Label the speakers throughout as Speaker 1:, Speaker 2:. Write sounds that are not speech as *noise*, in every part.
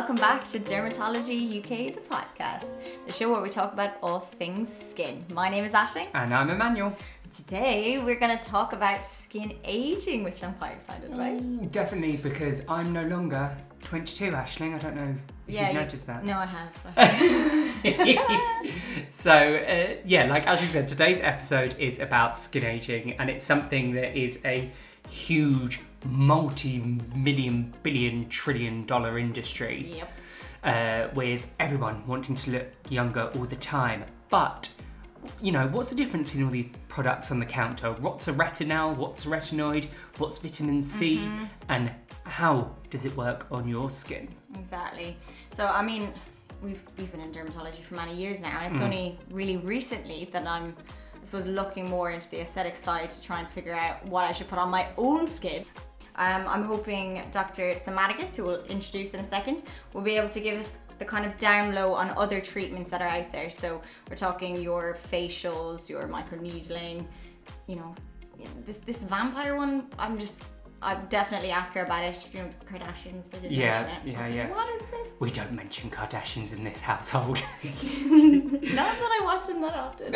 Speaker 1: welcome back to Dermatology UK, the podcast, the show where we talk about all things skin. My name is Ashley.
Speaker 2: And I'm Emmanuel.
Speaker 1: Today we're going to talk about skin aging, which I'm quite excited about.
Speaker 2: Ooh, definitely because I'm no longer 22, Ashling. I don't know if
Speaker 1: Yeah,
Speaker 2: you've
Speaker 1: you-
Speaker 2: noticed that.
Speaker 1: No, I have. *laughs* I have.
Speaker 2: so, uh, yeah, like as you said, today's episode is about skin aging, and it's something that is a huge, multi million, billion, trillion dollar industry.
Speaker 1: yep.
Speaker 2: uh, with everyone wanting to look younger all the time. But, you know, what's the difference between all the products on the counter? What's a retinol? What's a retinoid? What's vitamin C?
Speaker 1: Mm-hmm.
Speaker 2: And how does it work on your skin?
Speaker 1: Exactly. So I mean, we've we've been in dermatology for many years now, and it's only really recently that I'm, I suppose, looking more into the aesthetic side to try and figure out what I should put on my own skin. Um, I'm hoping Dr. Psomadakis, who we'll introduce in a second, will be able to give us the kind of down low on other treatments that are out there. So we're talking your facials, your microneedling, you know, this this vampire one. I'm just. I would definitely ask her about it. If you know, the Kardashians. They did
Speaker 2: Yeah,
Speaker 1: mention it.
Speaker 2: Yeah,
Speaker 1: like,
Speaker 2: yeah.
Speaker 1: What is this?
Speaker 2: We don't mention Kardashians in this household. *laughs* *laughs*
Speaker 1: Not that I watch them that often.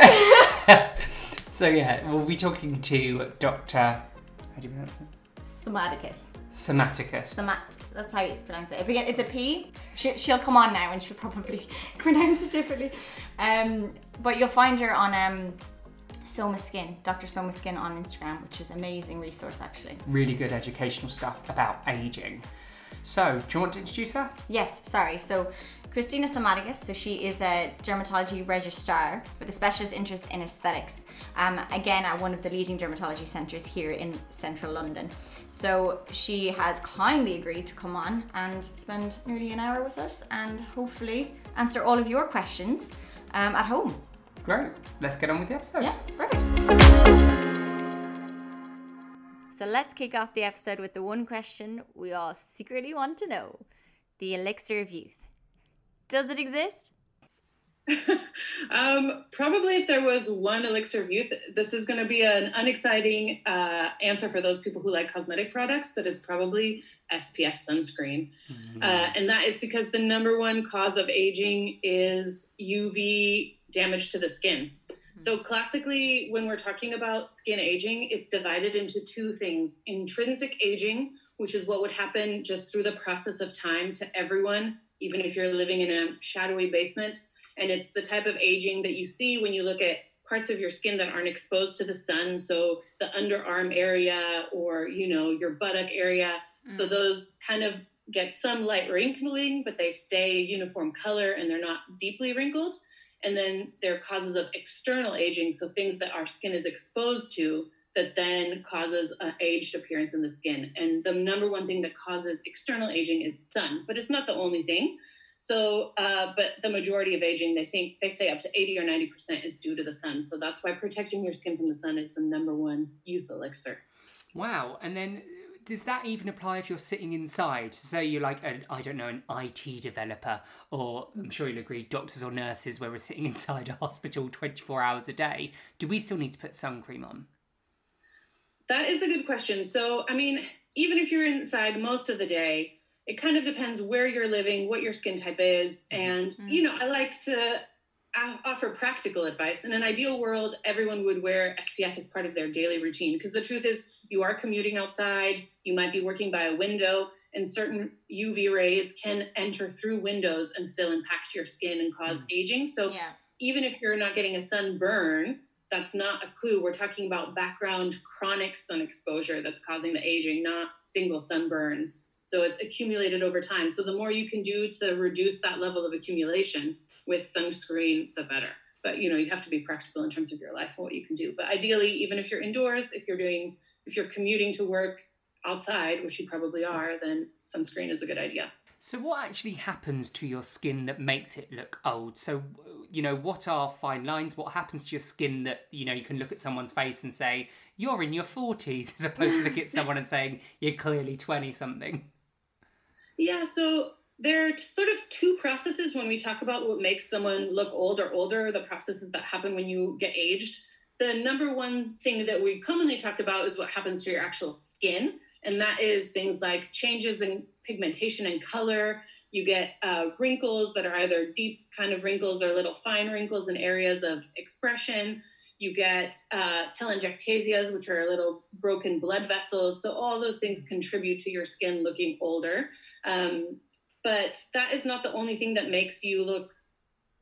Speaker 1: *laughs*
Speaker 2: so, yeah, we'll be talking to Dr. How do you pronounce it?
Speaker 1: Psomadakis.
Speaker 2: Psomadakis.
Speaker 1: Soma- that's how you pronounce it. It begin- It's a P. She, she'll come on now and she'll probably *laughs* pronounce it differently. Um, but you'll find her on um, Soma Skin, Dr. Soma Skin on Instagram, which is amazing resource actually.
Speaker 2: Really good educational stuff about aging. So, do you want to introduce her?
Speaker 1: Yes, sorry. So, Christina Psomadakis, so she is a dermatology registrar with a specialist interest in aesthetics. Um, again, at one of the leading dermatology centres here in central London. So, she has kindly agreed to come on and spend nearly an hour with us and hopefully answer all of your questions um, at home.
Speaker 2: Great. Let's get on with the episode.
Speaker 1: Yeah, perfect. So let's kick off the episode with the one question we all secretly want to know the elixir of youth. Does it exist? *laughs*
Speaker 3: um, probably if there was one elixir of youth, this is going to be an unexciting uh, answer for those people who like cosmetic products, but it's probably SPF sunscreen. Uh, and that is because the number one cause of aging is UV damage to the skin. So, classically, when we're talking about skin aging, it's divided into two things intrinsic aging, which is what would happen just through the process of time to everyone, even if you're living in a shadowy basement. And it's the type of aging that you see when you look at parts of your skin that aren't exposed to the sun. So, the underarm area or, you know, your buttock area. So, mm. those kind of get some light wrinkling, but they stay uniform color and they're not deeply wrinkled. And then there are causes of external aging, so things that our skin is exposed to that then causes an aged appearance in the skin. And the number one thing that causes external aging is sun, but it's not the only thing. So, uh, but the majority of aging, they think they say up to 80 or 90% is due to the sun. So that's why protecting your skin from the sun is the number one youth elixir.
Speaker 2: Wow. And then does that even apply if you're sitting inside? Say you're like, an, I don't know, an IT developer, or I'm sure you'll agree, doctors or nurses where we're sitting *laughs* inside a hospital 24 hours a day. Do we still need to put sun cream on?
Speaker 3: That is a good question. So, I mean, even if you're inside most of the day, it kind of depends where you're living, what your skin type is. Mm-hmm. And, mm. you know, I like to uh, offer practical advice. In an ideal world, everyone would wear SPF as part of their daily routine because the truth is, you are commuting outside, you might be working by a window, and certain UV rays can enter through windows and still impact your skin and cause mm. aging. So,
Speaker 1: Yeah.
Speaker 3: even if you're not getting a sunburn, that's not a clue. We're talking about background chronic sun exposure that's causing the aging, not single sunburns. So it's accumulated over time. So the more you can do to reduce that level of accumulation with sunscreen, the better. But you know, you have to be practical in terms of your life and what you can do. But ideally, even if you're indoors, if you're doing if you're commuting to work outside, which you probably are, then sunscreen is a good idea.
Speaker 2: So, what actually happens to your skin that makes it look old? So, you know, what are fine lines? What happens to your skin that, you know, you can look at someone's face and say, you're in your 40s, *laughs* as opposed to looking at *laughs* someone and saying, you're clearly 20 something?
Speaker 3: Yeah, so there are sort of two processes when we talk about what makes someone look old or older, the processes that happen when you get aged. The number one thing that we commonly talk about is what happens to your actual skin. And that is things like changes in pigmentation and color. You get uh, wrinkles that are either deep kind of wrinkles or little fine wrinkles in areas of expression. You get uh, telangiectasias, which are little broken blood vessels. So all those things contribute to your skin looking older. Um, but that is not the only thing that makes you look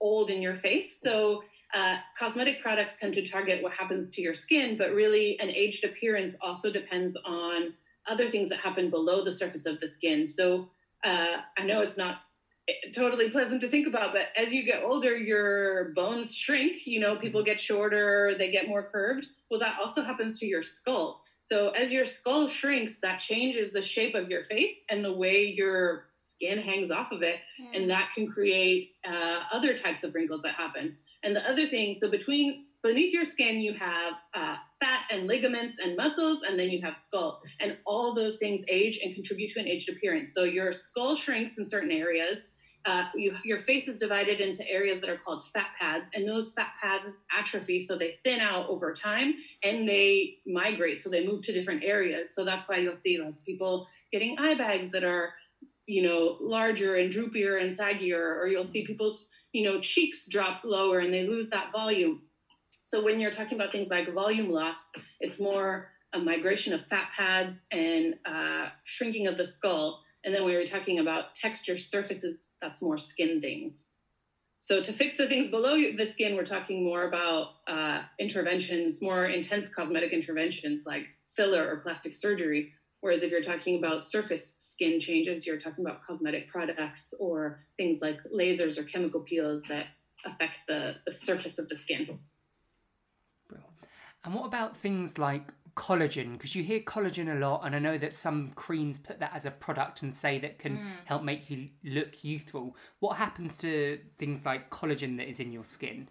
Speaker 3: old in your face. So uh, cosmetic products tend to target what happens to your skin, but really an aged appearance also depends on other things that happen below the surface of the skin. So uh, I know it's not eh, totally pleasant to think about, but as you get older, your bones shrink. You know, people get shorter, they get more curved. Well, that also happens to your skull. So as your skull shrinks, that changes the shape of your face and the way your skin hangs off of it. Yeah. And that can create uh, other types of wrinkles that happen. And the other thing, so between beneath your skin, you have uh, fat and ligaments and muscles, and then you have skull. And all those things age and contribute to an aged appearance. So your skull shrinks in certain areas. Uh, you, your face is divided into areas that are called fat pads, and those fat pads atrophy, so they thin out over time and they migrate, so they move to different areas. So that's why you'll see like people getting eye bags that are, you know, larger and droopier and saggier, or you'll see people's, you know, cheeks drop lower and they lose that volume so when you're talking about things like volume loss, it's more a migration of fat pads and uh, shrinking of the skull. And then we you're talking about texture surfaces, that's more skin things. So to fix the things below the skin, we're talking more about uh, interventions, more intense cosmetic interventions like filler or plastic surgery. Whereas if you're talking about surface skin changes, you're talking about cosmetic products or things like lasers or chemical peels that affect the, the surface of the skin.
Speaker 2: And what about things like collagen? Because you hear collagen a lot, and I know that some creams put that as a product and say that can mm. help make you look youthful. What happens to things like collagen that is in your skin?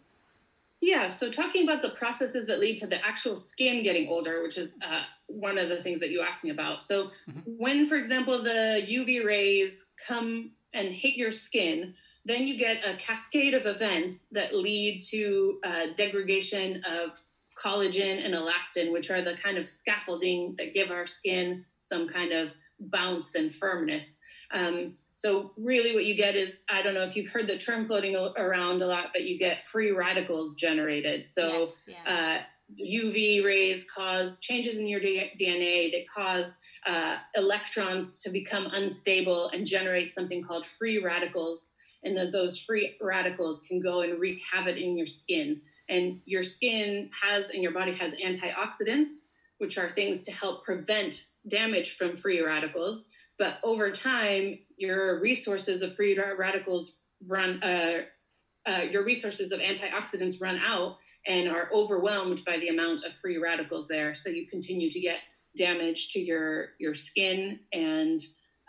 Speaker 3: Yeah, so talking about the processes that lead to the actual skin getting older, which is uh, one of the things that you asked me about. So, mm-hmm. when, for example, the UV rays come and hit your skin, then you get a cascade of events that lead to uh, degradation of collagen and elastin, which are the kind of scaffolding that give our skin some kind of bounce and firmness. Um, so really what you get is, I don't know if you've heard the term floating around a lot, but you get free radicals generated. So yes, yeah. uh, UV rays cause changes in your DNA that cause uh, electrons to become unstable and generate something called free radicals. And then those free radicals can go and wreak havoc in your skin. And your skin has and your body has antioxidants, which are things to help prevent damage from free radicals. But over time, your resources of free radicals run, uh, uh, your resources of antioxidants run out and are overwhelmed by the amount of free radicals there. So you continue to get damage to your your skin and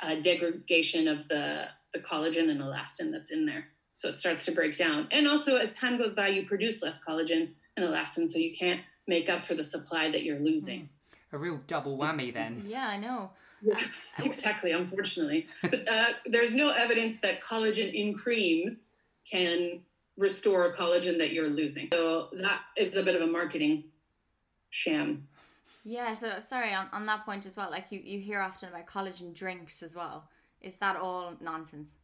Speaker 3: uh, degradation of the the collagen and elastin that's in there. So it starts to break down. And also, as time goes by, you produce less collagen and elastin, so you can't make up for the supply that you're losing.
Speaker 2: A real double whammy, then.
Speaker 1: Yeah, I know.
Speaker 3: Yeah, *laughs* exactly, unfortunately. but uh, there's no evidence that collagen in creams can restore collagen that you're losing. So that is a bit of a marketing sham.
Speaker 1: Yeah, so sorry, on, on that point as well, like you, you hear often about collagen drinks as well. Is that all nonsense?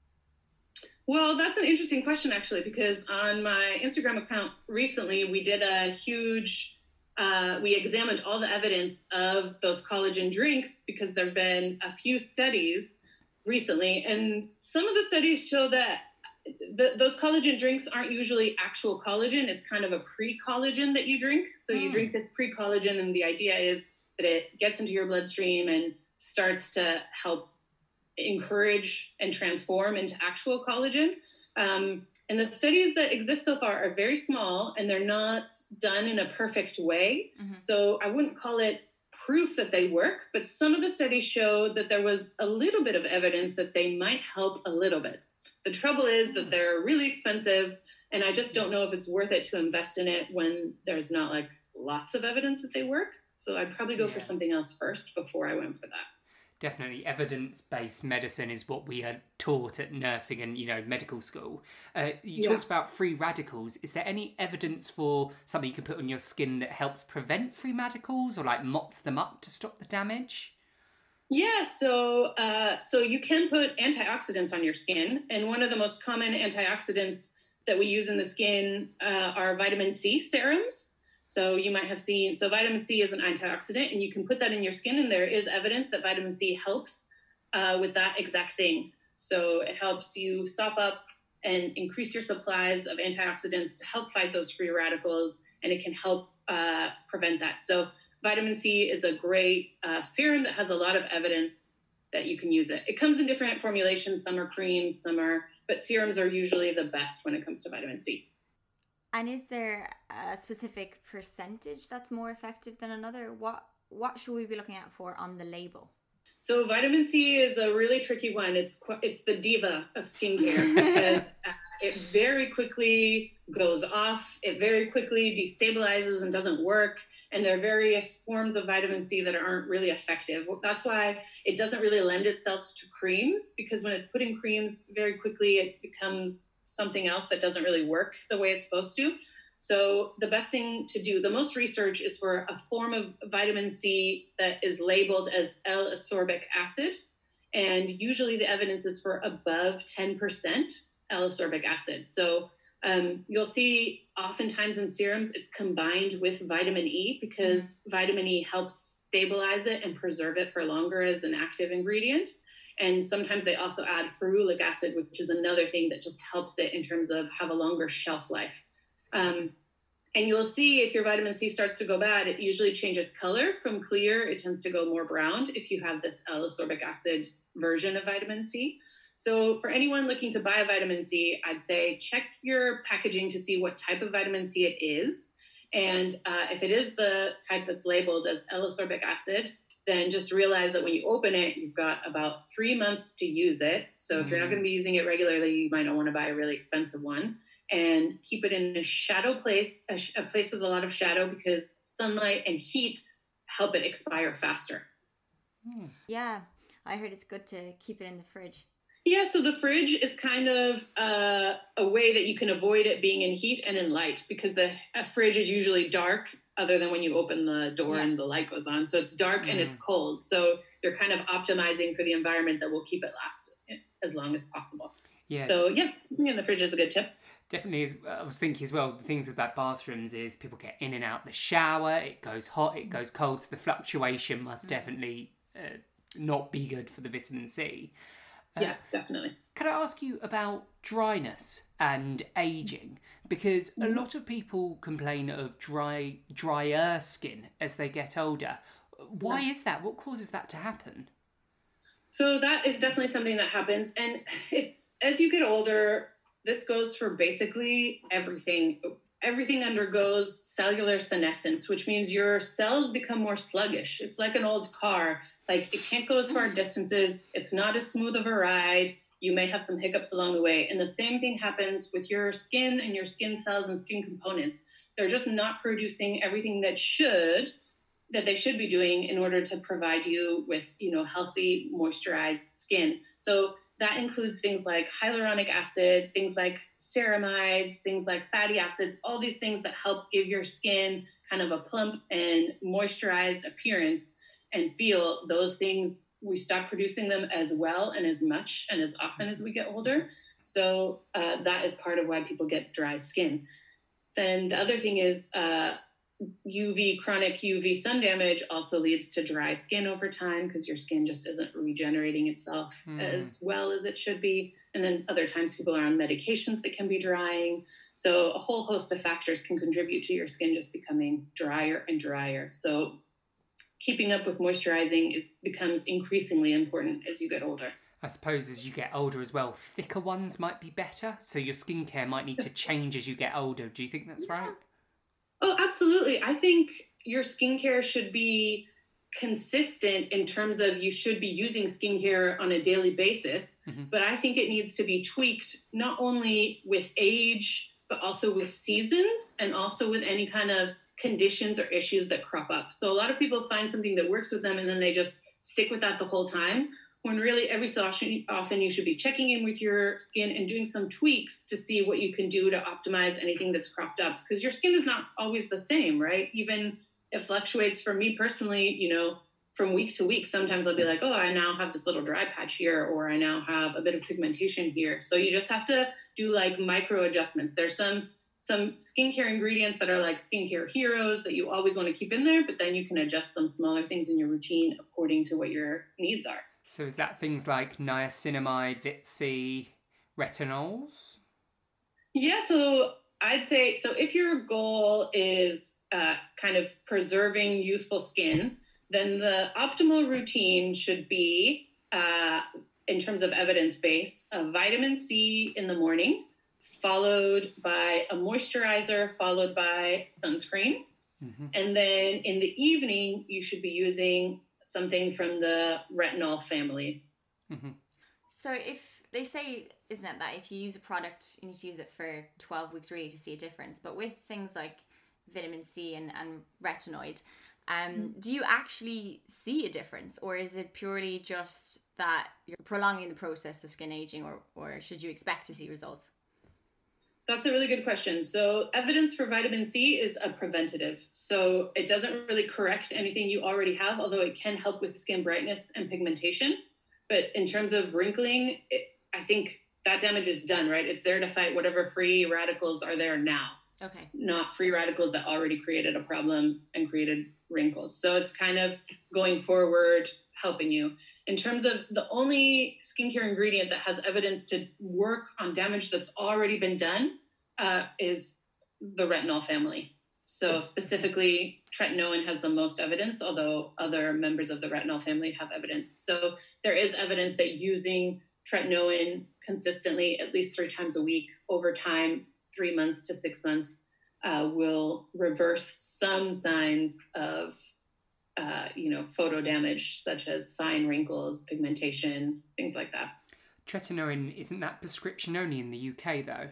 Speaker 3: Well, that's an interesting question, actually, because on my Instagram account recently, we did a huge, uh, we examined all the evidence of those collagen drinks because there have been a few studies recently. And some of the studies show that the, those collagen drinks aren't usually actual collagen, it's kind of a pre collagen that you drink. So you hmm. drink this pre collagen, and the idea is that it gets into your bloodstream and starts to help encourage and transform into actual collagen. Um, and the studies that exist so far are very small and they're not done in a perfect way. Mm-hmm. So I wouldn't call it proof that they work, but some of the studies show that there was a little bit of evidence that they might help a little bit. The trouble is that mm. they're really expensive, and I just don't know if it's worth it to invest in it when there's not like lots of evidence that they work. So I'd probably go yeah. for something else first before I went for that
Speaker 2: definitely evidence-based medicine is what we are taught at nursing and you know medical school uh, you yeah. talked about free radicals is there any evidence for something you can put on your skin that helps prevent free radicals or like mops them up to stop the damage
Speaker 3: Yeah, so uh, so you can put antioxidants on your skin, and one of the most common antioxidants that we use in the skin uh, are vitamin C serums. So you might have seen so vitamin C is an antioxidant, and you can put that in your skin, and there is evidence that vitamin C helps uh, with that exact thing. So it helps you stop up and increase your supplies of antioxidants to help fight those free radicals, and it can help uh, prevent that. So vitamin C is a great uh, serum that has a lot of evidence that you can use it. It comes in different formulations. Some are creams, some are, but serums are usually the best when it comes to vitamin C.
Speaker 1: And is there a specific percentage that's more effective than another? What what should we be looking out for on the label?
Speaker 3: So vitamin C is a really tricky one. It's it's the diva of skincare *laughs* because uh, it very quickly goes off. It very quickly destabilizes and doesn't work. And there are various forms of vitamin C that aren't really effective. That's why it doesn't really lend itself to creams because when it's put in creams, very quickly it becomes something else that doesn't really work the way it's supposed to. So the best thing to do, the most research is for a form of vitamin C that is labeled as L-ascorbic acid. And usually the evidence is for above 10% L-ascorbic acid. So um, you'll see oftentimes in serums it's combined with vitamin E because mm-hmm. vitamin E helps stabilize it and preserve it for longer as an active ingredient. And sometimes they also add ferulic acid, which is another thing that just helps it in terms of have a longer shelf life. Um, and you'll see if your vitamin C starts to go bad, it usually changes color from clear. It tends to go more brown if you have this L-ascorbic acid version of vitamin C. So, for anyone looking to buy a vitamin C, I'd say check your packaging to see what type of vitamin C it is. And uh, if it is the type that's labeled as L-ascorbic acid, then just realize that when you open it, you've got about three months to use it. So, if you're not going to be using it regularly, you might not want to buy a really expensive one. And keep it in a shadow place, a, sh- a place with a lot of shadow, because sunlight and heat help it expire faster.
Speaker 1: Yeah, I heard it's good to keep it in the fridge.
Speaker 3: Yeah, so the fridge is kind of uh, a way that you can avoid it being in heat and in light because the fridge is usually dark other than when you open the door yeah. and the light goes on. So it's dark mm. and it's mm. cold. So you're kind of optimizing for the environment that will keep it last as long as possible. Yeah. So yeah, in the fridge is a good tip.
Speaker 2: Definitely, I was thinking as well. The things with that bathrooms is people get in and out the shower. It goes hot. It goes cold. So the fluctuation must mm. definitely uh, not be good for the vitamin C.
Speaker 3: Uh, yeah, definitely.
Speaker 2: Can I ask you about dryness and aging? Because a mm-hmm. lot of people complain of dry, drier skin as they get older. Why is that? What causes that to happen?
Speaker 3: So that is definitely something that happens, and it's as you get older. This goes for basically everything everything undergoes cellular senescence, which means your cells become more sluggish. It's like an old car. Like it can't go as far mm-hmm. distances. It's not as smooth of a ride. You may have some hiccups along the way. And the same thing happens with your skin and your skin cells and skin components. They're just not producing everything that should that they should be doing in order to provide you with, you know, healthy moisturized skin. So that includes things like hyaluronic acid, things like ceramides, things like fatty acids, all these things that help give your skin kind of a plump and moisturized appearance and feel. Those things, we stop producing them as well and as much and as often as we get older. So uh, that is part of why people get dry skin. Then the other thing is, uh, UV, chronic UV sun damage also leads to dry skin over time because your skin just isn't regenerating itself mm. as well as it should be. And then other times people are on medications that can be drying. So a whole host of factors can contribute to your skin just becoming drier and drier. So keeping up with moisturizing is becomes increasingly important as you get older.
Speaker 2: I suppose as you get older as well, thicker ones might be better. So your skincare might need to *laughs* change as you get older. Do you think that's right?
Speaker 3: Oh, absolutely. I think your skincare should be consistent in terms of you should be using skincare on a daily basis, mm-hmm. but I think it needs to be tweaked not only with age, but also with seasons and also with any kind of conditions or issues that crop up. So a lot of people find something that works with them and then they just stick with that the whole time when really every so often you should be checking in with your skin and doing some tweaks to see what you can do to optimize anything that's cropped up because your skin is not always the same right even it fluctuates for me personally you know from week to week, sometimes I'll be like, oh, I now have this little dry patch here, or I now have a bit of pigmentation here. So you just have to do like micro adjustments. There's some some skincare ingredients that are like skincare heroes that you always want to keep in there, but then you can adjust some smaller things in your routine according to what your needs are.
Speaker 2: So is that things like niacinamide, Vit C, retinols?
Speaker 3: Yeah, so I'd say so if your goal is uh, kind of preserving youthful skin, then the optimal routine should be, uh, in terms of evidence base, a vitamin C in the morning, followed by a moisturizer, followed by sunscreen. Mm-hmm. And then in the evening, you should be using something from the retinol family.
Speaker 1: Mm-hmm. So if they say, isn't it, that if you use a product, you need to use it for 12 weeks really to see a difference. But with things like vitamin C and, and retinoid, um, mm. do you actually see a difference, or is it purely just that you're prolonging the process of skin aging, or, or should you expect to see results?
Speaker 3: That's a really good question. So, evidence for vitamin C is a preventative. So, it doesn't really correct anything you already have, although it can help with skin brightness and pigmentation. But in terms of wrinkling, it, I think that damage is done, right? It's there to fight whatever free radicals are there now.
Speaker 1: Okay.
Speaker 3: Not free radicals that already created a problem and created wrinkles. So it's kind of going forward, helping you. In terms of the only skincare ingredient that has evidence to work on damage that's already been done uh, is the retinol family. So specifically, tretinoin has the most evidence, although other members of the retinol family have evidence. So there is evidence that using tretinoin consistently, at least three times a week, over time, three months to six months, uh, will reverse some signs of, uh, you know, photo damage, such as fine wrinkles, pigmentation, things like that.
Speaker 2: Tretinoin isn't that prescription only in the UK though?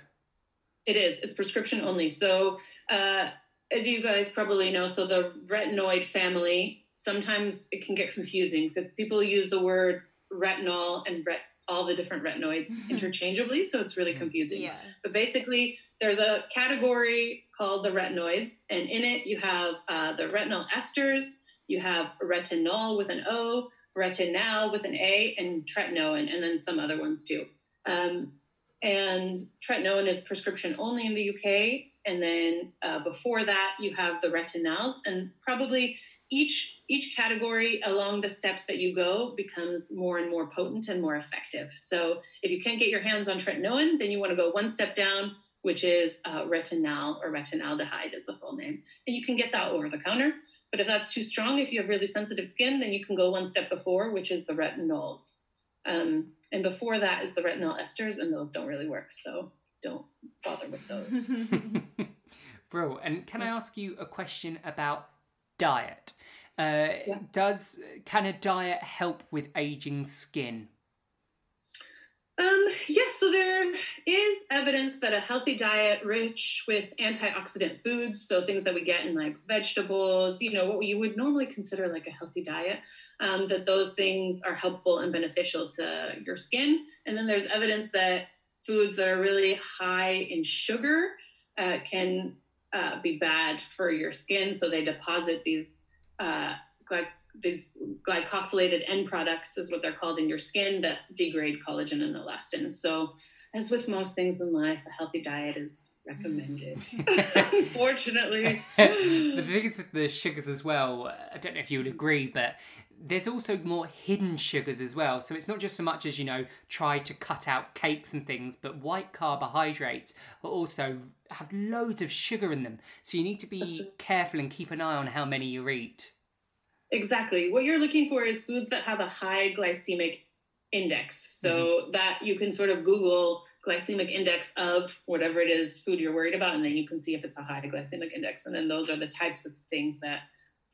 Speaker 3: It is. It's prescription only. So, uh, as you guys probably know, so the retinoid family sometimes it can get confusing because people use the word retinol and ret all the different retinoids mm-hmm. *laughs* interchangeably, so it's really mm-hmm. confusing.
Speaker 1: Yeah.
Speaker 3: But basically, there's a category called the retinoids, and in it you have uh, the retinol esters, you have retinol with an O, retinal with an A, and tretinoin, and then some other ones too. Um, and tretinoin is prescription only in the UK. And then uh, before that, you have the retinals, and probably each each category along the steps that you go becomes more and more potent and more effective. So if you can't get your hands on tretinoin, then you want to go one step down, which is uh, retinal or retinaldehyde is the full name, and you can get that over the counter. But if that's too strong, if you have really sensitive skin, then you can go one step before, which is the retinols. Um, and before that is the retinol esters, and those don't really work. So don't bother with those. *laughs* *laughs*
Speaker 2: Bro, and can I ask you a question about diet? Uh, yeah. Does can a diet help with aging skin?
Speaker 3: Um, yes, so there is evidence that a healthy diet rich with antioxidant foods, so things that we get in like vegetables, you know, what you would normally consider like a healthy diet, um, that those things are helpful and beneficial to your skin. And then there's evidence that foods that are really high in sugar uh, can uh, be bad for your skin. So they deposit these uh, gly- these glycosylated end products is what they're called in your skin that degrade collagen and elastin. So, as with most things in life, a healthy diet is recommended. *laughs* Unfortunately,
Speaker 2: the thing is with the sugars as well. I don't know if you would agree, but there's also more hidden sugars as well. So it's not just so much as, you know, try to cut out cakes and things, but white carbohydrates are also have loads of sugar in them. So you need to be careful and keep an eye on how many you eat.
Speaker 3: Exactly. What you're looking for is foods that have a high glycemic index. So mm-hmm. that you can sort of Google glycemic index of whatever it is food you're worried about, and then you can see if it's a high glycemic index. And then those are the types of things that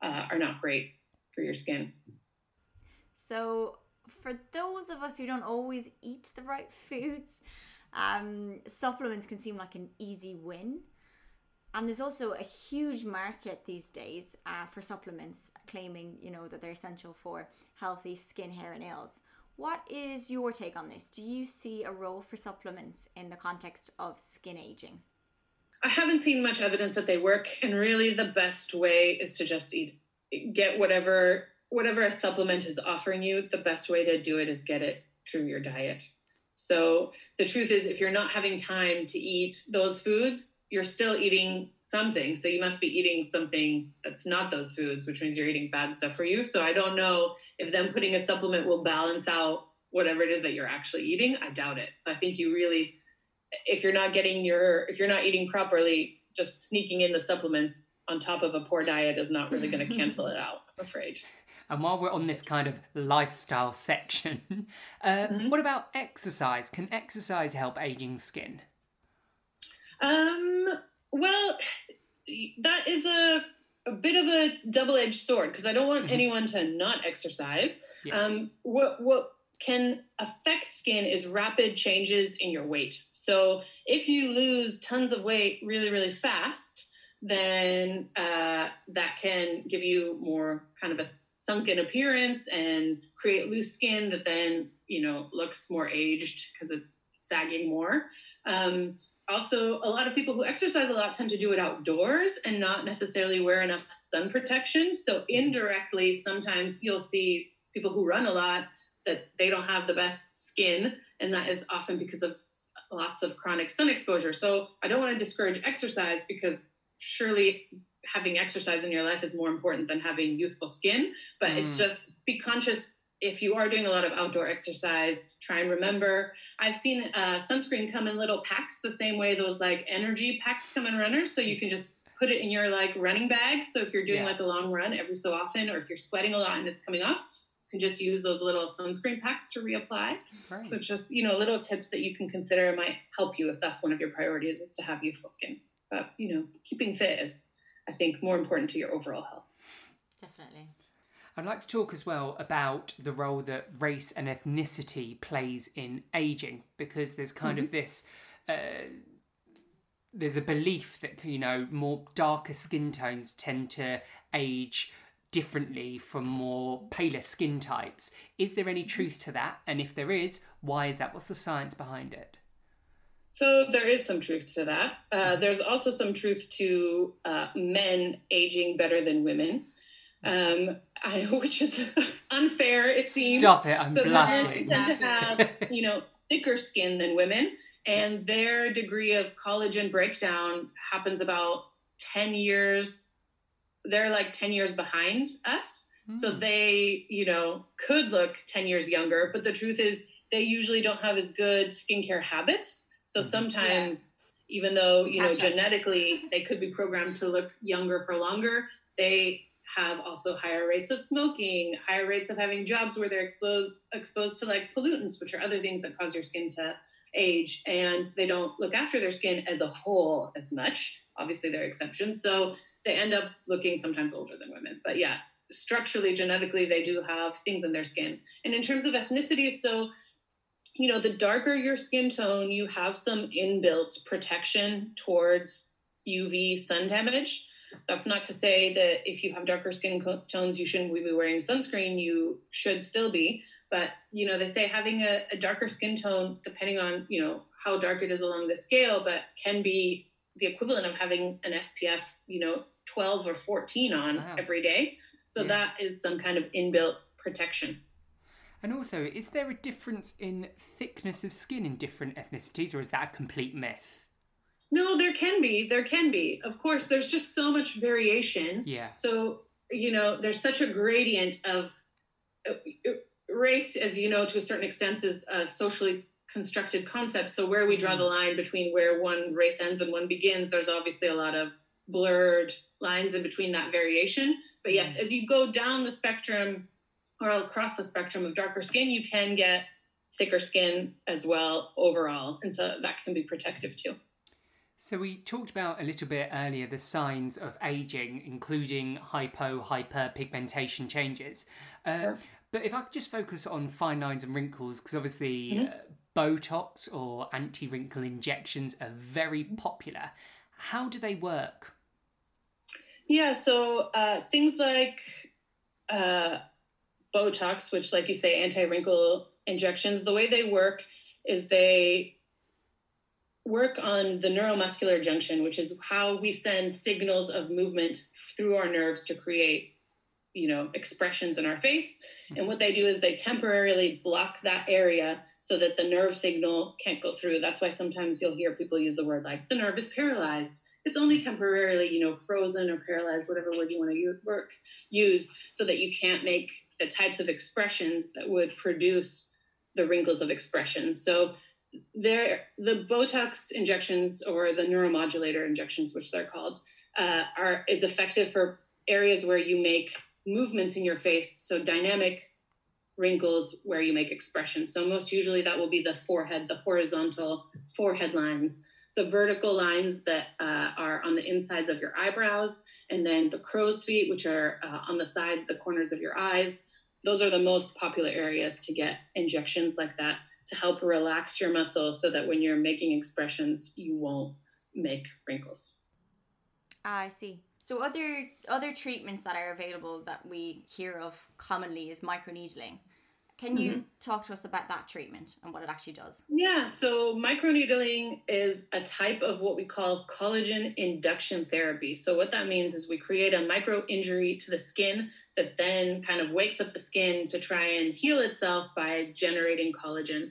Speaker 3: uh, are not great for your skin.
Speaker 1: So, for those of us who don't always eat the right foods, um, supplements can seem like an easy win. And there's also a huge market these days uh, for supplements claiming, you know, that they're essential for healthy skin, hair, and nails. What is your take on this? Do you see a role for supplements in the context of skin aging?
Speaker 3: I haven't seen much evidence that they work, and really the best way is to just eat, get whatever whatever a supplement is offering you, the best way to do it is get it through your diet. So the truth is, if you're not having time to eat those foods, you're still eating something. So you must be eating something that's not those foods, which means you're eating bad stuff for you. So I don't know if them putting a supplement will balance out whatever it is that you're actually eating. I doubt it. So I think you really, if you're not getting your, if you're not eating properly, just sneaking in the supplements on top of a poor diet is not really going to cancel it out, I'm afraid.
Speaker 2: And while we're on this kind of lifestyle section, *laughs* uh, mm-hmm. what about exercise? Can exercise help aging skin?
Speaker 3: Um, well, that is a, a bit of a double-edged sword because I don't want mm-hmm. anyone to not exercise. Yeah. Um, what what can affect skin is rapid changes in your weight. So if you lose tons of weight really, really fast, then uh, that can give you more kind of a sunken appearance and create loose skin that then you know looks more aged because it's sagging more. Um, also, a lot of people who exercise a lot tend to do it outdoors and not necessarily wear enough sun protection. So indirectly, sometimes you'll see people who run a lot that they don't have the best skin, and that is often because of lots of chronic sun exposure. So I don't want to discourage exercise because surely having exercise in your life is more important than having youthful skin. But mm. it's just be conscious if you are doing a lot of outdoor exercise, try and remember. I've seen uh, sunscreen come in little packs, the same way those like energy packs come in runners. So you can just put it in your like running bag. So if you're doing yeah. like a long run every so often, or if you're sweating a lot and it's coming off, you can just use those little sunscreen packs to reapply. Right. So just, you know, little tips that you can consider might help you if that's one of your priorities is to have youthful skin. But, you know, keeping fit is, I think, more important to your overall health.
Speaker 1: Definitely.
Speaker 2: I'd like to talk as well about the role that race and ethnicity plays in aging because there's kind mm-hmm. of this. Uh, there's a belief that you know more darker skin tones tend to age differently from more paler skin types. Is there any truth to that? And if there is, why is that? What's the science behind it?
Speaker 3: So there is some truth to that. Uh, there's also some truth to uh, men aging better than women, um, I, *laughs* which is unfair. It seems.
Speaker 2: Stop it! I'm blushing.
Speaker 3: Men tend to have, you know, thicker skin than women, and their degree of collagen breakdown happens about ten years they're like 10 years behind us. Mm. So hmm. they, you know, could look 10 years younger, but the truth is they usually don't have as good skincare habits. So mm-hmm. sometimes even though, you know, genetically they could be programmed to look younger for longer, they have also higher rates of smoking, higher rates of having jobs where they're exposed exposed to like pollutants, which are other things that cause your skin to age, and they don't look after their skin as a whole as much. Obviously, there are exceptions. So they end up looking sometimes older than women. But yeah, structurally, genetically, they do have things in their skin. And in terms of ethnicity, so you know, the darker your skin tone, you have some inbuilt protection towards UV sun damage. That's not to say that if you have darker skin tones, you shouldn't be wearing sunscreen. You should still be. But, you know, they say having a, a darker skin tone, depending on, you know, how dark it is along the scale, but can be the equivalent of having an SPF, you know, 12 or 14 on wow. every day. So yeah. that is some kind of inbuilt protection.
Speaker 2: And also, is there a difference in thickness of skin in different ethnicities, or is that a complete myth?
Speaker 3: No, there can be. There can be. Of course, there's just so much variation.
Speaker 2: Yeah.
Speaker 3: So, you know, there's such a gradient of uh, race, as you know, to a certain extent, is a socially constructed concept. So, where we draw the mm-hmm. line between where one race ends and one begins, there's obviously a lot of blurred lines in between that variation. But yes, mm. as you go down the spectrum or across the spectrum of darker skin, you can get thicker skin as well overall. And so that can be protective too.
Speaker 2: So we talked about a little bit earlier the signs of aging, including hypo hyperpigmentation changes. Uh. But if I could just focus on fine lines and wrinkles, because obviously mm-hmm. uh, Botox or anti wrinkle injections are very popular. How do they work?
Speaker 3: Yeah, so uh, things like uh, Botox, which, like you say, anti wrinkle injections, the way they work is they work on the neuromuscular junction, which is how we send signals of movement through our nerves to create you know expressions in our face. Hmm. And what they do is they temporarily block that area so that the nerve signal can't go through. That's why sometimes you'll hear people use the word like the nerve is paralyzed. It's only hmm. temporarily you know frozen or paralyzed whatever word you want to use, work, use so that you can't make the types of expressions that would produce the wrinkles of expression. So there the botox injections or the neuromodulator injections which they're called uh, are is effective for areas where you make movements in your face, so dynamic wrinkles where you make expression. So most usually that will be the forehead, the horizontal forehead lines, the vertical lines that uh, are on the insides of your eyebrows, and then the crow's feet, which are uh, on the side, the corners of your eyes. Those are the most popular areas to get injections like that to help relax your muscles so that when you're making expressions, you won't make wrinkles.
Speaker 1: Ah, I see. So other other treatments that are available that we hear of commonly is microneedling. Can you mm-hmm. talk to us about that treatment and what it actually does?
Speaker 3: Yeah, so microneedling is a type of what we call collagen induction therapy. So what that means is we create a micro injury to the skin that then kind of wakes up the skin to try and heal itself by generating collagen.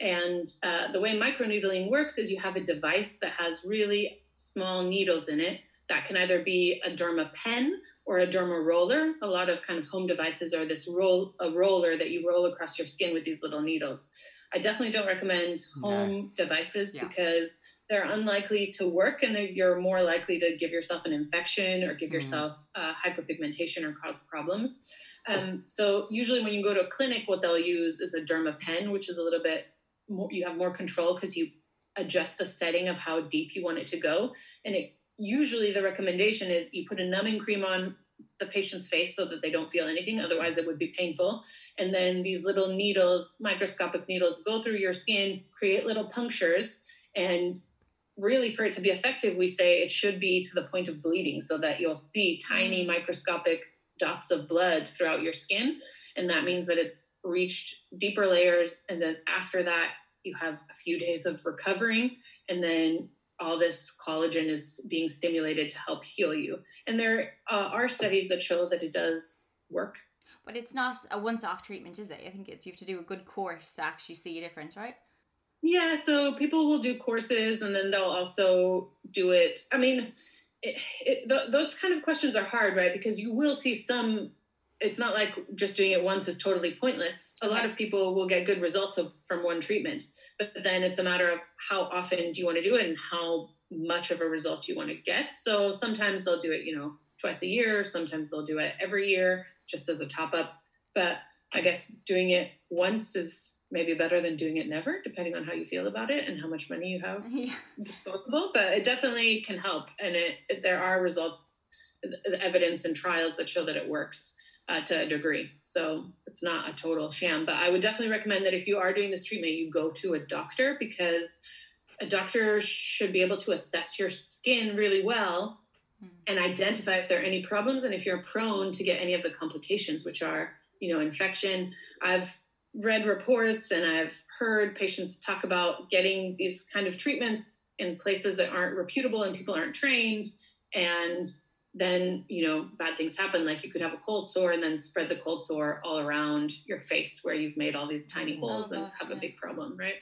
Speaker 3: And uh, the way microneedling works is you have a device that has really small needles in it that can either be a derma pen or a derma roller. A lot of kind of home devices are this roll a roller that you roll across your skin with these little needles. I definitely don't recommend home no. devices yeah. because they're unlikely to work and you're more likely to give yourself an infection or give mm. yourself uh, hyperpigmentation or cause problems. Um, so usually when you go to a clinic, what they'll use is a derma pen, which is a little bit more, you have more control because you adjust the setting of how deep you want it to go. And it usually the recommendation is you put a numbing cream on the patient's face so that they don't feel anything otherwise it would be painful and then these little needles microscopic needles go through your skin create little punctures and really for it to be effective we say it should be to the point of bleeding so that you'll see tiny mm. microscopic dots of blood throughout your skin and that means that it's reached deeper layers and then after that you have a few days of recovering and then all this collagen is being stimulated to help heal you. And there uh, are studies that show that it does work.
Speaker 1: But it's not a once off treatment, is it? I think it's, you have to do a good course to actually see a difference, right?
Speaker 3: Yeah, so people will do courses and then they'll also do it. I mean, it, it, th- those kind of questions are hard, right? Because you will see some it's not like just doing it once is totally pointless. A lot of people will get good results of, from one treatment, but then it's a matter of how often do you want to do it and how much of a result you want to get. So sometimes they'll do it, you know, twice a year. Sometimes they'll do it every year just as a top up. But I guess doing it once is maybe better than doing it never, depending on how you feel about it and how much money you have yeah. disposable. But it definitely can help, and it, it there are results, evidence and trials that show that it works uh, to a degree. So it's not a total sham. But I would definitely recommend that if you are doing this treatment, you go to a doctor because a doctor should be able to assess your skin really well hmm. and identify if there are any problems and if you're prone to get any of the complications, which are, you know, infection. I've read reports and I've heard patients talk about getting these kind of treatments in places that aren't reputable and people aren't trained. And then you know bad things happen. Like you could have a cold sore and then spread the cold sore all around your face where you've made all these tiny holes oh, and have yeah. a big problem right?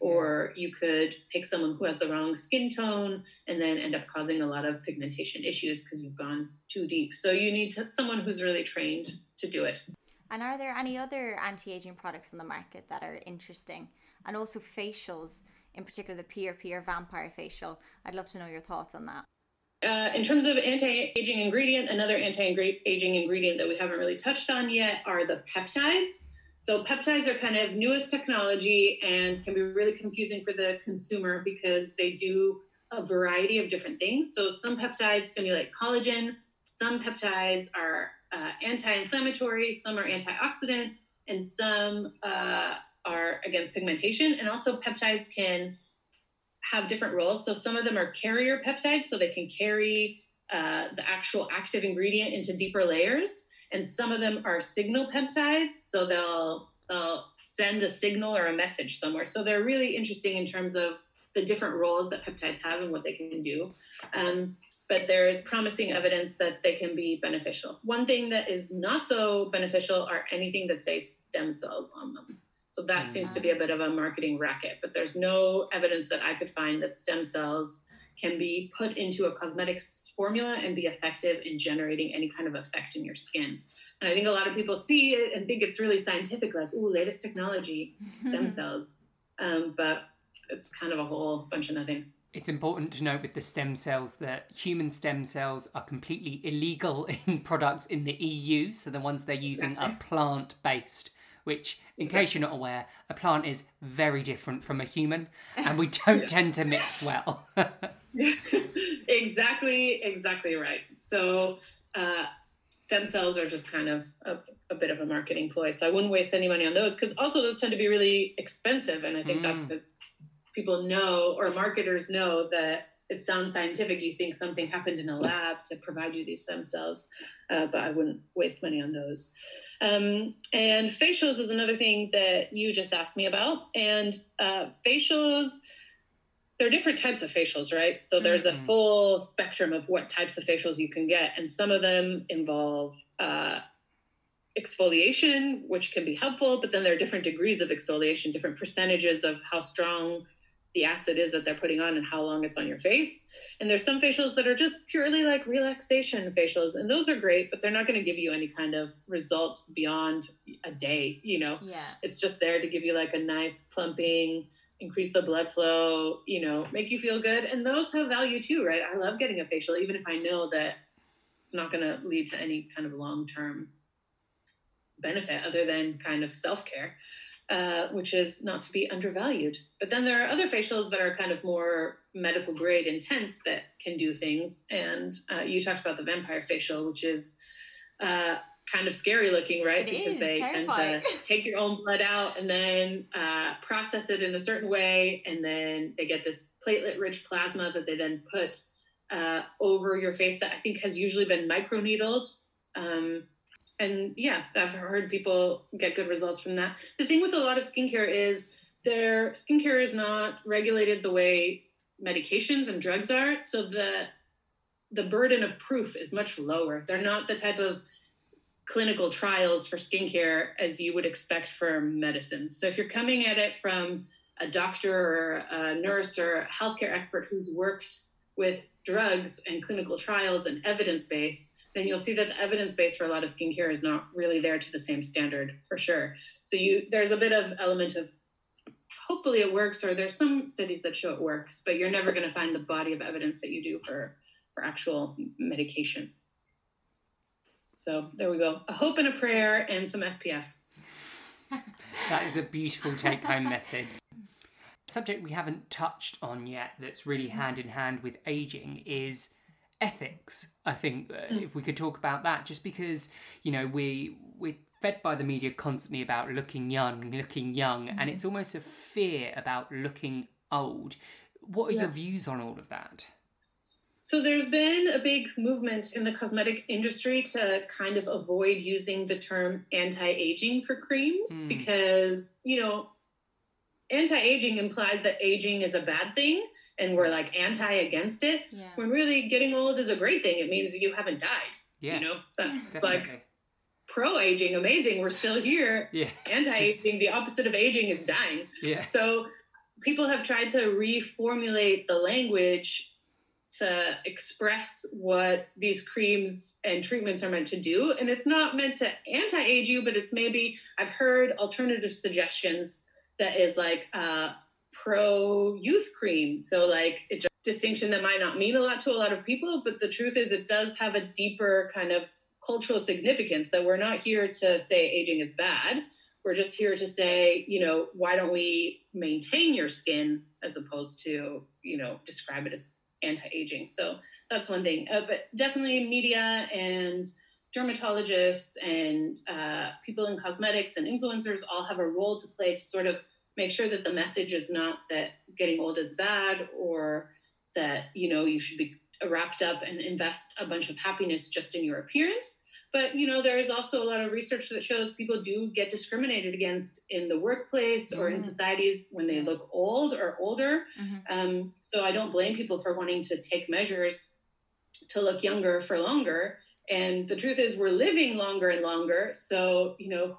Speaker 3: Yeah. or you could pick someone who has the wrong skin tone and then end up causing a lot of pigmentation issues because you've gone too deep. So you need to, someone who's really trained to do it.
Speaker 1: And are there any other anti-aging products on the market that are interesting? And also facials in particular the PRP or vampire facial. I'd love to know your thoughts on that
Speaker 3: uh, in terms of anti-aging ingredient, another anti-aging ingredient that we haven't really touched on yet are the peptides. So peptides are kind of newest technology and can be really confusing for the consumer because they do a variety of different things. So some peptides stimulate collagen, some peptides are uh, anti-inflammatory, some are antioxidant, and some uh, are against pigmentation. And also peptides can have different roles. So some of them are carrier peptides, so they can carry uh, the actual active ingredient into deeper layers. And some of them are signal peptides, so they'll they'll send a signal or a message somewhere. So they're really interesting in terms of the different roles that peptides have and what they can do. Um, but there is promising evidence that they can be beneficial. One thing that is not so beneficial are anything that say stem cells on them. So that mm-hmm. seems to be a bit of a marketing racket, but there's no evidence that I could find that stem cells can be put into a cosmetics formula and be effective in generating any kind of effect in your skin. And I think a lot of people see it and think it's really scientific, like, ooh, latest technology, stem cells. Um, but it's kind of a whole bunch of nothing.
Speaker 2: It's important to note with the stem cells that human stem cells are completely illegal *laughs* in products in the EU. So the ones they're using are plant based, which, in case you're not aware, a plant is very different from a human and we *laughs* don't yeah. tend to mix well. *laughs*
Speaker 3: exactly, exactly right. So, uh, stem cells are just kind of a, a, bit of a marketing ploy. So I wouldn't waste any money on those because also those tend to be really expensive. And I think mm. that's because people know or marketers know that it sounds scientific. You think something happened in a lab to provide you these stem cells, uh, but I wouldn't waste money on those. Um, and facials is another thing that you just asked me about. And uh, facials, there are different types of facials, right? So there's a mm-hmm. full spectrum of what types of facials you can get, and some of them involve uh, exfoliation, which can be helpful, but then there are different degrees of exfoliation, different percentages of how strong the acid is that they're putting on and how long it's on your face. And there's some facials that are just purely like relaxation facials, and those are great, but they're not going to give you any kind of result beyond a day. You know,
Speaker 1: yeah,
Speaker 3: it's just there to give you like a nice plumping, increase the blood flow, you know, make you feel good, and those have value too, right? I love getting a facial, even if I know that it's not going to lead to any kind of long term benefit other than kind of self care uh, which is not to be undervalued. But then there are other facials that are kind of more medical grade intense that can do things. And uh, you talked about the vampire facial, which is uh, kind of scary looking, right?
Speaker 1: It
Speaker 3: because they
Speaker 1: terrifying.
Speaker 3: tend to *laughs* take your own blood out and then uh, process it in a certain way. And then they get this platelet rich plasma that they then put uh, over your face that I think has usually been microneedled. Um, and yeah, I've heard people get good results from that. The thing with a lot of skincare is their skincare is not regulated the way medications and drugs are, so the the burden of proof is much lower. They're not the type of clinical trials for skincare as you would expect for medicines. So if you're coming at it from a doctor or a nurse or a healthcare expert who's worked with drugs and clinical trials and evidence base, then you'll see that the evidence base for a lot of skincare is not really there to the same standard for sure. So you there's a bit of element of hopefully it works or there's some studies that show it works, but you're never going to find the body of evidence that you do for for actual medication. So there we go. A hope and a prayer and some SPF. *laughs*
Speaker 2: that is a beautiful take home message. Subject we haven't touched on yet that's really hand in hand with aging is ethics. I think uh, mm. if we could talk about that, just because you know we we're fed by the media constantly about looking young, looking young, mm. and mm-hmm. it's almost a fear about looking old. What are yeah. your views on all of that?
Speaker 3: So there's been a big movement in the cosmetic industry to kind of avoid using the term anti-aging for creams mm. because, you know, anti-aging implies that aging is a bad thing and we're like anti against it.
Speaker 1: Yeah.
Speaker 3: when really getting old is a great thing. It means you haven't died. Yeah. you know? That's like pro-aging amazing. We're still here.
Speaker 2: Yeah.
Speaker 3: anti-aging the opposite of aging is dying.
Speaker 2: Yeah.
Speaker 3: so people have tried to reformulate the language to express what these creams and treatments are meant to do. And it's not meant to anti-age you but it's maybe i've heard alternative suggestions that is like uh, pro youth cream. So like a distinction that might not mean a lot to a lot of people, but the truth is it does have a deeper kind of cultural significance that we're not here to say aging is bad. We're just here to say, you know, why don't we maintain your skin as opposed to, you know, describe it as anti-aging. So that's one thing. Uh, but definitely media and dermatologists and uh, people in cosmetics and influencers all have a role to play to sort of make sure that the message is not that getting old is bad or that you know you should be wrapped up and invest a bunch of happiness just in your appearance but you know there is also a lot of research that shows people do get discriminated against in the workplace mm-hmm. or in mm-hmm. societies when they look old or older
Speaker 1: mm-hmm.
Speaker 3: um, so i don't blame people for wanting to take measures to look younger for longer. And the truth is, we're living longer and longer. So, you know,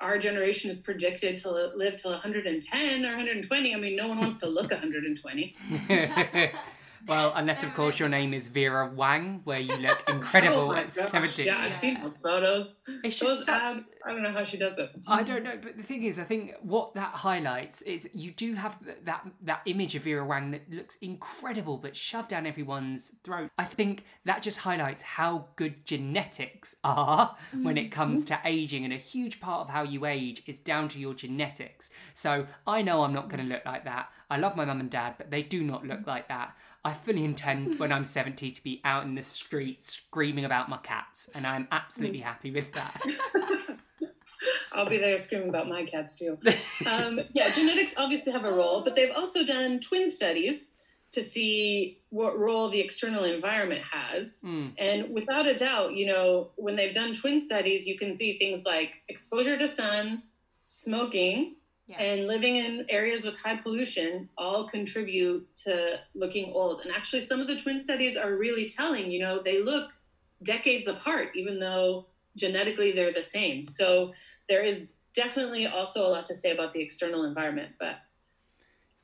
Speaker 3: our generation is predicted to live till 110 or 120. I mean, no one wants to look 120. *laughs* *laughs*
Speaker 2: well, unless of course your name is Vera Wang, where you look *laughs* incredible oh at gosh. 70.
Speaker 3: Yeah, I've seen those photos. It's those such... abs, I don't know how she does it.
Speaker 2: I don't know, but the thing is, I think what that highlights is you do have that that image of Vera Wang that looks incredible, but shoved down everyone's throat. I think that just highlights how good genetics are mm-hmm. when it comes to aging, and a huge part of how you age is down to your genetics. So I know I'm not going to look like that. I love my mum and dad, but they do not look like that. I fully intend when I'm 70 to be out in the street screaming about my cats, and I'm absolutely happy with that. *laughs*
Speaker 3: I'll be there screaming about my cats too. *laughs* Um, yeah, genetics obviously have a role, but they've also done twin studies to see what role the external environment has. Mm. And without a doubt, you know, when they've done twin studies, you can see things like exposure to sun, smoking, yeah. and living in areas with high pollution all contribute to looking old. And actually, some of the twin studies are really telling, you know, they look decades apart, even though genetically they're the same. So there is definitely also a lot to say about the external environment. But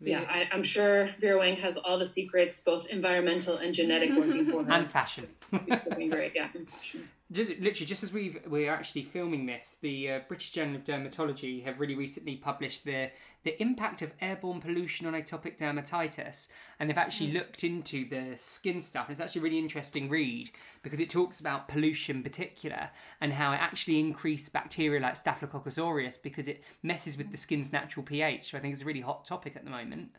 Speaker 3: yeah, I, am sure Vera Wang has all the secrets, both environmental and genetic, working for her.
Speaker 2: and fashion.
Speaker 3: great, yeah, *laughs*
Speaker 2: just literally just as we we're actually filming this, the uh, British Journal of Dermatology have really recently published the the impact of airborne pollution on atopic dermatitis, and they've actually mm. looked into the skin stuff. And it's actually a really interesting read because it talks about pollution in particular and how it actually increases bacteria like Staphylococcus aureus because it messes with the skin's natural pH. So I think it's a really hot topic at the moment.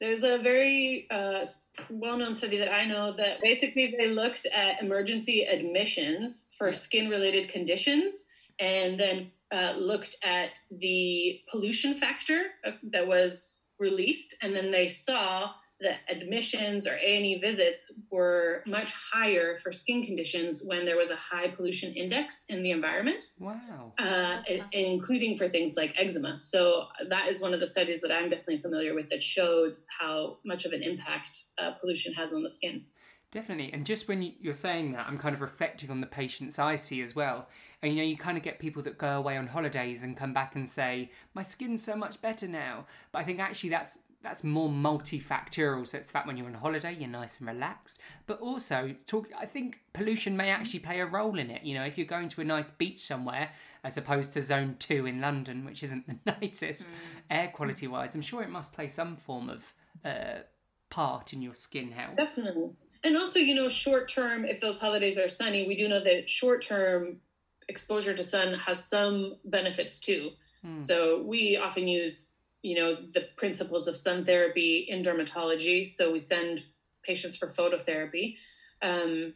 Speaker 3: There's a very uh, well known study that I know that basically they looked at emergency admissions for skin related conditions and then uh, looked at the pollution factor that was released. And then they saw the admissions or A&E visits were much higher for skin conditions when there was a high pollution index in the environment.
Speaker 2: Wow.
Speaker 3: Uh, awesome. Including for things like eczema. So that is one of the studies that I'm definitely familiar with that showed how much of an impact uh, pollution has on the skin.
Speaker 2: Definitely. And just when you're saying that, I'm kind of reflecting on the patients I see as well. And you know, you kind of get people that go away on holidays and come back and say, My skin's so much better now. But I think actually that's that's more multifactorial. So it's the fact when you're on holiday, you're nice and relaxed. But also, talk. I think pollution may actually play a role in it. You know, if you're going to a nice beach somewhere, as opposed to Zone Two in London, which isn't the *laughs* nicest mm. air quality wise, I'm sure it must play some form of uh, part in your skin health.
Speaker 3: Definitely. And also, you know, short term, if those holidays are sunny, we do know that short term exposure to sun has some benefits too. Mm. So we often use you know the principles of sun therapy in dermatology. So we send patients for phototherapy. Um,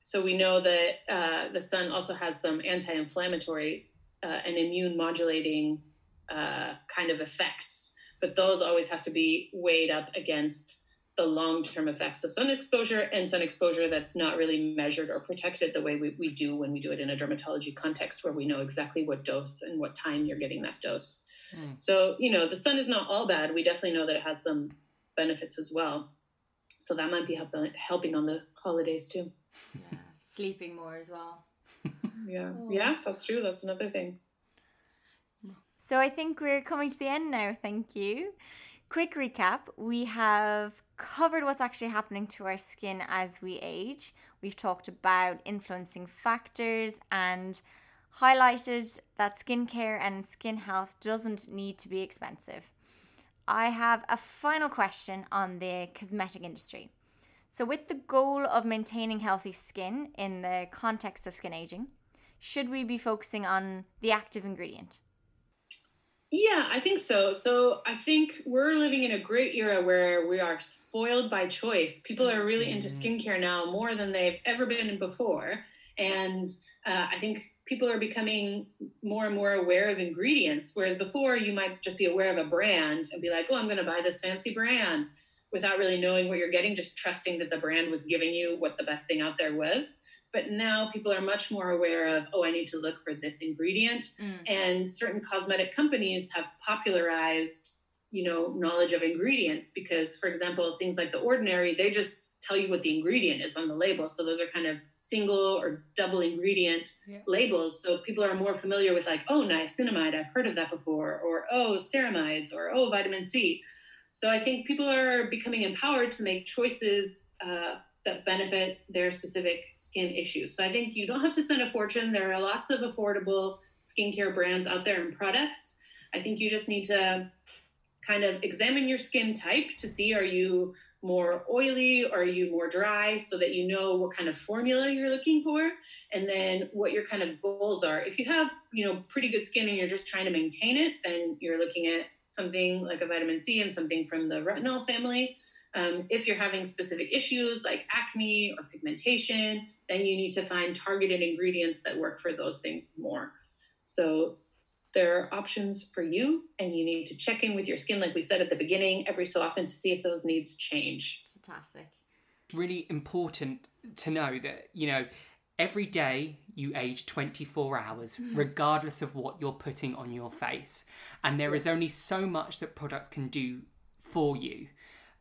Speaker 3: so we know that uh, the sun also has some anti-inflammatory uh, and immune modulating uh, kind of effects. But those always have to be weighed up against the long-term effects of sun exposure and sun exposure that's not really measured or protected the way we, we do when we do it in a dermatology context where we know exactly what dose and what time you're getting that dose Mm. So, you know, the sun is not all bad. We definitely know that it has some benefits as well. So that might be helping helping on the holidays too.
Speaker 1: Yeah. Sleeping more as well. *laughs*
Speaker 3: yeah. Oh. Yeah, that's true. That's another thing.
Speaker 1: So I think we're coming to the end now. Thank you. Quick recap we have covered what's actually happening to our skin as we age. We've talked about influencing factors and highlighted that skincare and skin health doesn't need to be expensive. I have a final question on the cosmetic industry. So, with the goal of maintaining healthy skin in the context of skin aging, should we be focusing on the active ingredient?
Speaker 3: Yeah, I think so. So I think we're living in a great era where we are spoiled by choice. People are really into mm-hmm. skincare now more than they've ever been before. And uh, I think people are becoming more and more aware of ingredients. Whereas before, you might just be aware of a brand and be like, oh, I'm going to buy this fancy brand without really knowing what you're getting, just trusting that the brand was giving you what the best thing out there was. But now people are much more aware of, oh, I need to look for this ingredient. Mm. And certain cosmetic companies have popularized you know knowledge of ingredients because for example things like the ordinary they just tell you what the ingredient is on the label so those are kind of single or double ingredient
Speaker 2: Yeah.
Speaker 3: labels. So people are more familiar with like oh niacinamide i've heard of that before or oh ceramides or oh vitamin c. So i think people are becoming empowered to make choices uh, that benefit their specific skin issues. So i think you don't have to spend a fortune. There are lots of affordable skincare brands out there and products. I think you just need to kind of examine your skin type to see are you more oily? Or are you more dry? So that you know what kind of formula you're looking for. And then what your kind of goals are. If you have you know pretty good skin and you're just trying to maintain it then you're looking at something like a vitamin c and something from the retinol family. Um, if you're having specific issues like acne or pigmentation then you need to find targeted ingredients that work for those things more. So there are options for you, and you need to check in with your skin, like we said at the beginning, every so often to see if those needs change.
Speaker 1: Fantastic.
Speaker 2: really important to know that you know every day you age 24 hours regardless of what you're putting on your face and there is only so much that products can do for you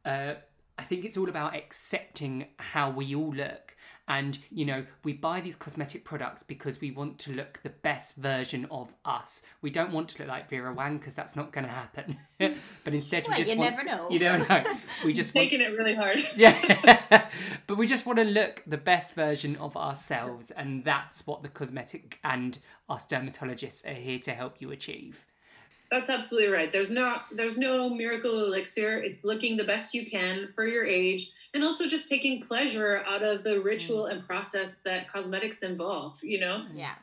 Speaker 2: uh, i think it's all about accepting how we all look and you know we buy these cosmetic products because we want to look the best version of us. We don't want to look like vera wang because that's not going to happen. *laughs* But instead
Speaker 1: Well,
Speaker 2: we just
Speaker 1: you
Speaker 2: want
Speaker 1: never know.
Speaker 2: you never know. We just want
Speaker 3: Taking it really hard. *laughs*
Speaker 2: yeah. *laughs* But we just want to look the best version of ourselves and that's what the cosmetic and us dermatologists are here to help you achieve
Speaker 3: That's absolutely right. There's not there's no miracle elixir. It's looking the best you can for your age and also just taking pleasure out of the ritual and process that cosmetics involve, you know?
Speaker 1: Yeah.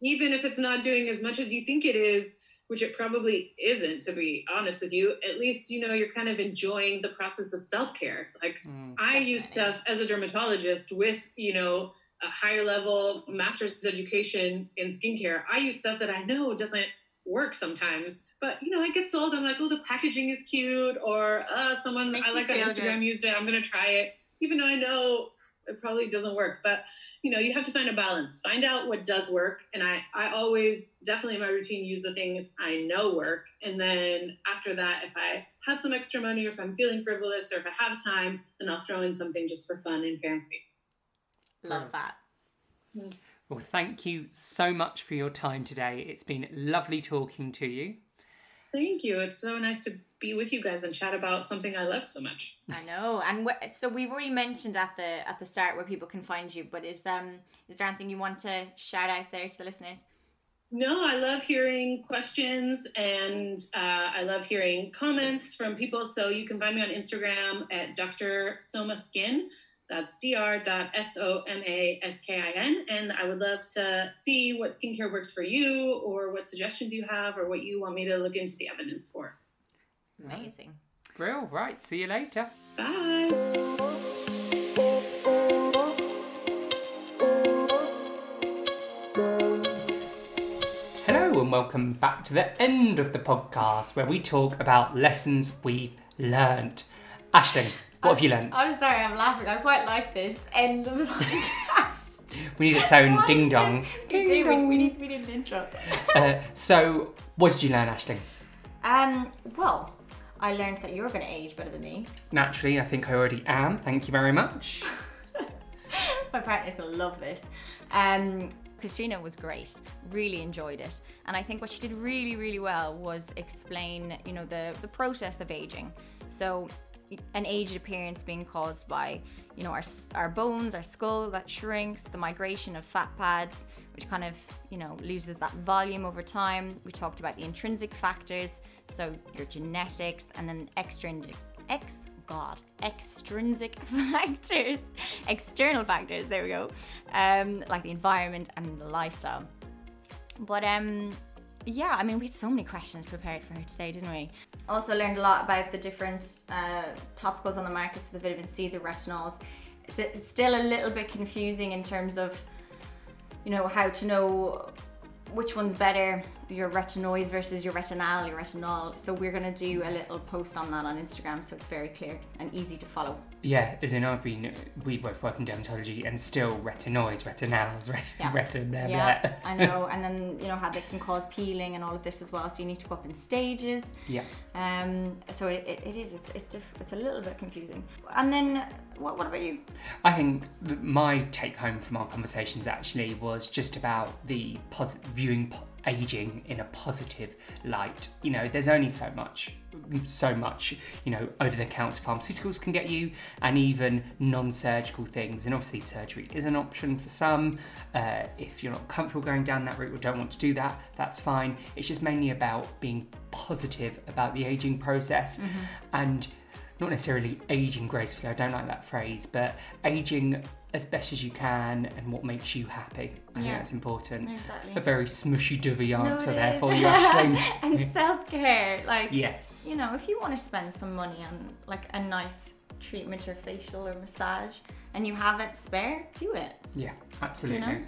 Speaker 3: Even if it's not doing as much as you think it is, which it probably isn't to be honest with you, at least you know you're kind of enjoying the process of self-care. Like
Speaker 2: Mm.
Speaker 3: I use stuff as a dermatologist with, you know, a higher level master's education in skincare. I use stuff that I know doesn't work sometimes, but you know, I get sold. I'm like, oh, the packaging is cute, or uh, someone
Speaker 1: Makes
Speaker 3: I like on Instagram
Speaker 1: good.
Speaker 3: used it. I'm gonna try it, even though I know it probably doesn't work. But you know, you have to find a balance. Find out what does work, and I I always definitely in my routine use the things I know work, and then after that, if I have some extra money, or if I'm feeling frivolous, or if I have time, then I'll throw in something just for fun and fancy.
Speaker 1: Love that.
Speaker 2: Well thank you so much for your time today it's been lovely talking to you
Speaker 3: Thank you. It's so nice to be with you guys and chat about something I love so much.
Speaker 1: I know, and wh- so we've already mentioned at the at the start where people can find you. But is um is there anything you want to shout out there to the listeners?
Speaker 3: No, I love hearing questions and uh, I love hearing comments from people. So you can find me on Instagram at Dr. Soma Skin. That's dr.s-o-m-a-s-k-i-n. And I would love to see what skincare works for you or what suggestions you have or what you want me to look into the evidence for.
Speaker 1: Amazing.
Speaker 2: Real, right see you later
Speaker 3: Bye.
Speaker 2: hello and welcome back to the end of the podcast where we talk about lessons we've learned ashling what have you learned
Speaker 1: I'm sorry, I'm laughing. I quite like this end of the *laughs* podcast.
Speaker 2: we need its own ding dong
Speaker 1: this- We do. We, we need we need an intro. *laughs*
Speaker 2: uh, so what did you learn Ashley?
Speaker 1: Um. Well, I learned that you're going to age better than me.
Speaker 2: Naturally, I think I already am. Thank you very much. *laughs*
Speaker 1: My partner's gonna love this. Um, Christina was great. Really enjoyed it, and I think what she did really, really well was explain, you know, the the process of aging. So, an aged appearance being caused by, you know, our our bones, our skull that shrinks, the migration of fat pads, which kind of, you know, loses that volume over time. We talked about the intrinsic factors, so your genetics, and then extrinsic ex God, extrinsic *laughs* factors, external factors. There we go. Um, like the environment and the lifestyle. But um, yeah, I mean, we had so many questions prepared for her today, didn't we? Also learned a lot about the different uh, topicals on the market, so the vitamin C, the retinols. It's, it's still a little bit confusing in terms of, you know, how to know which one's better your retinoids versus your retinal, your retinol. So we're gonna do a little post on that on Instagram, so it's very clear and easy to follow.
Speaker 2: Yeah, as in I've been, we both work in dermatology and still retinoids, retinals, ret-
Speaker 1: Yeah.
Speaker 2: retin, blah,
Speaker 1: Yeah. I know. And then you know how they can cause peeling and all of this as well. So you need to go up in stages.
Speaker 2: Yeah.
Speaker 1: Um. So it, it, it is. It's it's, diff- it's a little bit confusing. And then what what about you?
Speaker 2: I think my take home from our conversations actually was just about the pos- viewing po- aging in a positive light. You know, there's only so much, so much, you know, over the counter pharmaceuticals can get you, and even non surgical things. And obviously, surgery is an option for some. Uh, if you're not comfortable going down that route or don't want to do that, that's fine. It's just mainly about being positive about the aging process and not necessarily aging gracefully, I don't like that phrase, but aging as best as you can and what makes you happy. I think
Speaker 1: Yeah.
Speaker 2: that's important.
Speaker 1: Exactly.
Speaker 2: A very smushy dovey answer
Speaker 1: it
Speaker 2: there for you, Ashling. *laughs*
Speaker 1: and self care, like
Speaker 2: yes.
Speaker 1: you know, if you want to spend some money on like a nice treatment or facial or massage, and you have it spare, do it.
Speaker 2: Yeah, absolutely.
Speaker 1: know?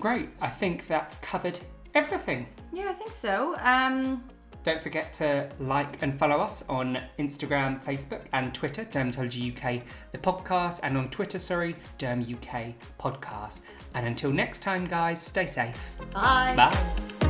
Speaker 2: Great. I think that's covered everything.
Speaker 1: Yeah, I think so. Um.
Speaker 2: Don't forget to like and follow us on Instagram, Facebook, and Twitter, Dermatology UK, the podcast, and on Twitter, sorry, Derm UK podcast. And until next time, guys, stay safe.
Speaker 1: Bye.
Speaker 2: Bye.